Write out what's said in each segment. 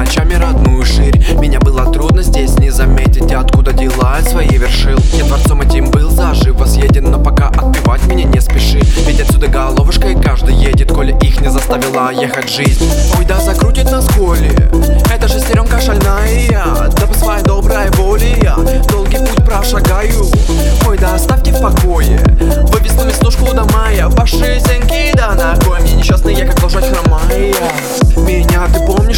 очами родную ширь. Меня было трудно здесь не заметить Откуда дела свои вершил. Я дворцом этим был заживо съеден Но пока отпевать меня не спеши. Ведь отсюда головушкой каждый едет Коли их не заставила ехать жизнь. Ой, да закрутит нас коли. Это же стеремка шальная. Да по своей доброй воле я Долгий путь прошагаю. Ой, да оставьте в покое. Вы весну веснушку до мая. Ваши зенки да на кой мне несчастный я как лошадь хромая. Меня ты помнишь,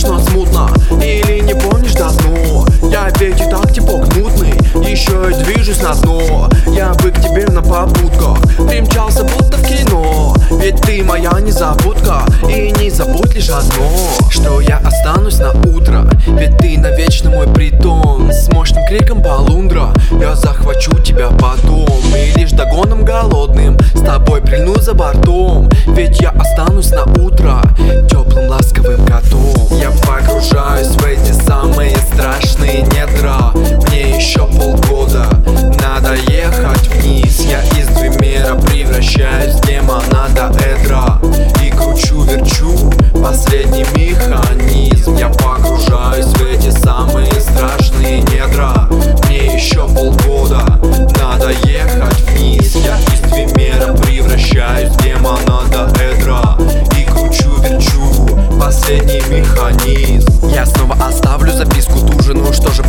Я бы к тебе на попутках Примчался будто в кино Ведь ты моя незабудка. И не забудь лишь одно Что я останусь на утро. Ведь ты навечно мой притон. С мощным криком полундра Я захвачу тебя потом. И лишь догоном голодным С тобой прильну за бортом. Ведь я останусь на утро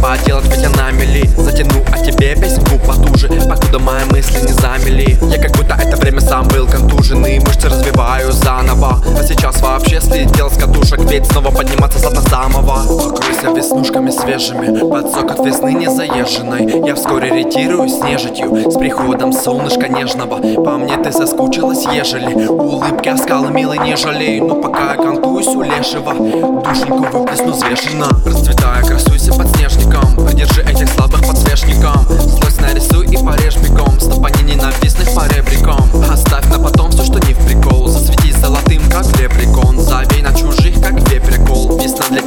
поделать, ведь она мели. Затяну о тебе песенку потуже Покуда мои мысли не замели. Я как будто это время сам был контуженный. Мышцы развиваю заново. А сейчас вообще слетел с катушек. Ведь снова подниматься с дна самого. Покройся веснушками свежими. Под сок от весны незаезженной. Я вскоре ретируюсь с нежитью. С приходом солнышка нежного. По мне ты соскучилась, ежели. Улыбки оскалы милый не жалей Но пока я кантуюсь у лешего. Душеньку выплесну взвешенно. Расцветая, красуйся подснежником. Придержи этих слабых подсвечником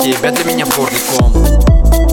тебя, для меня горником Я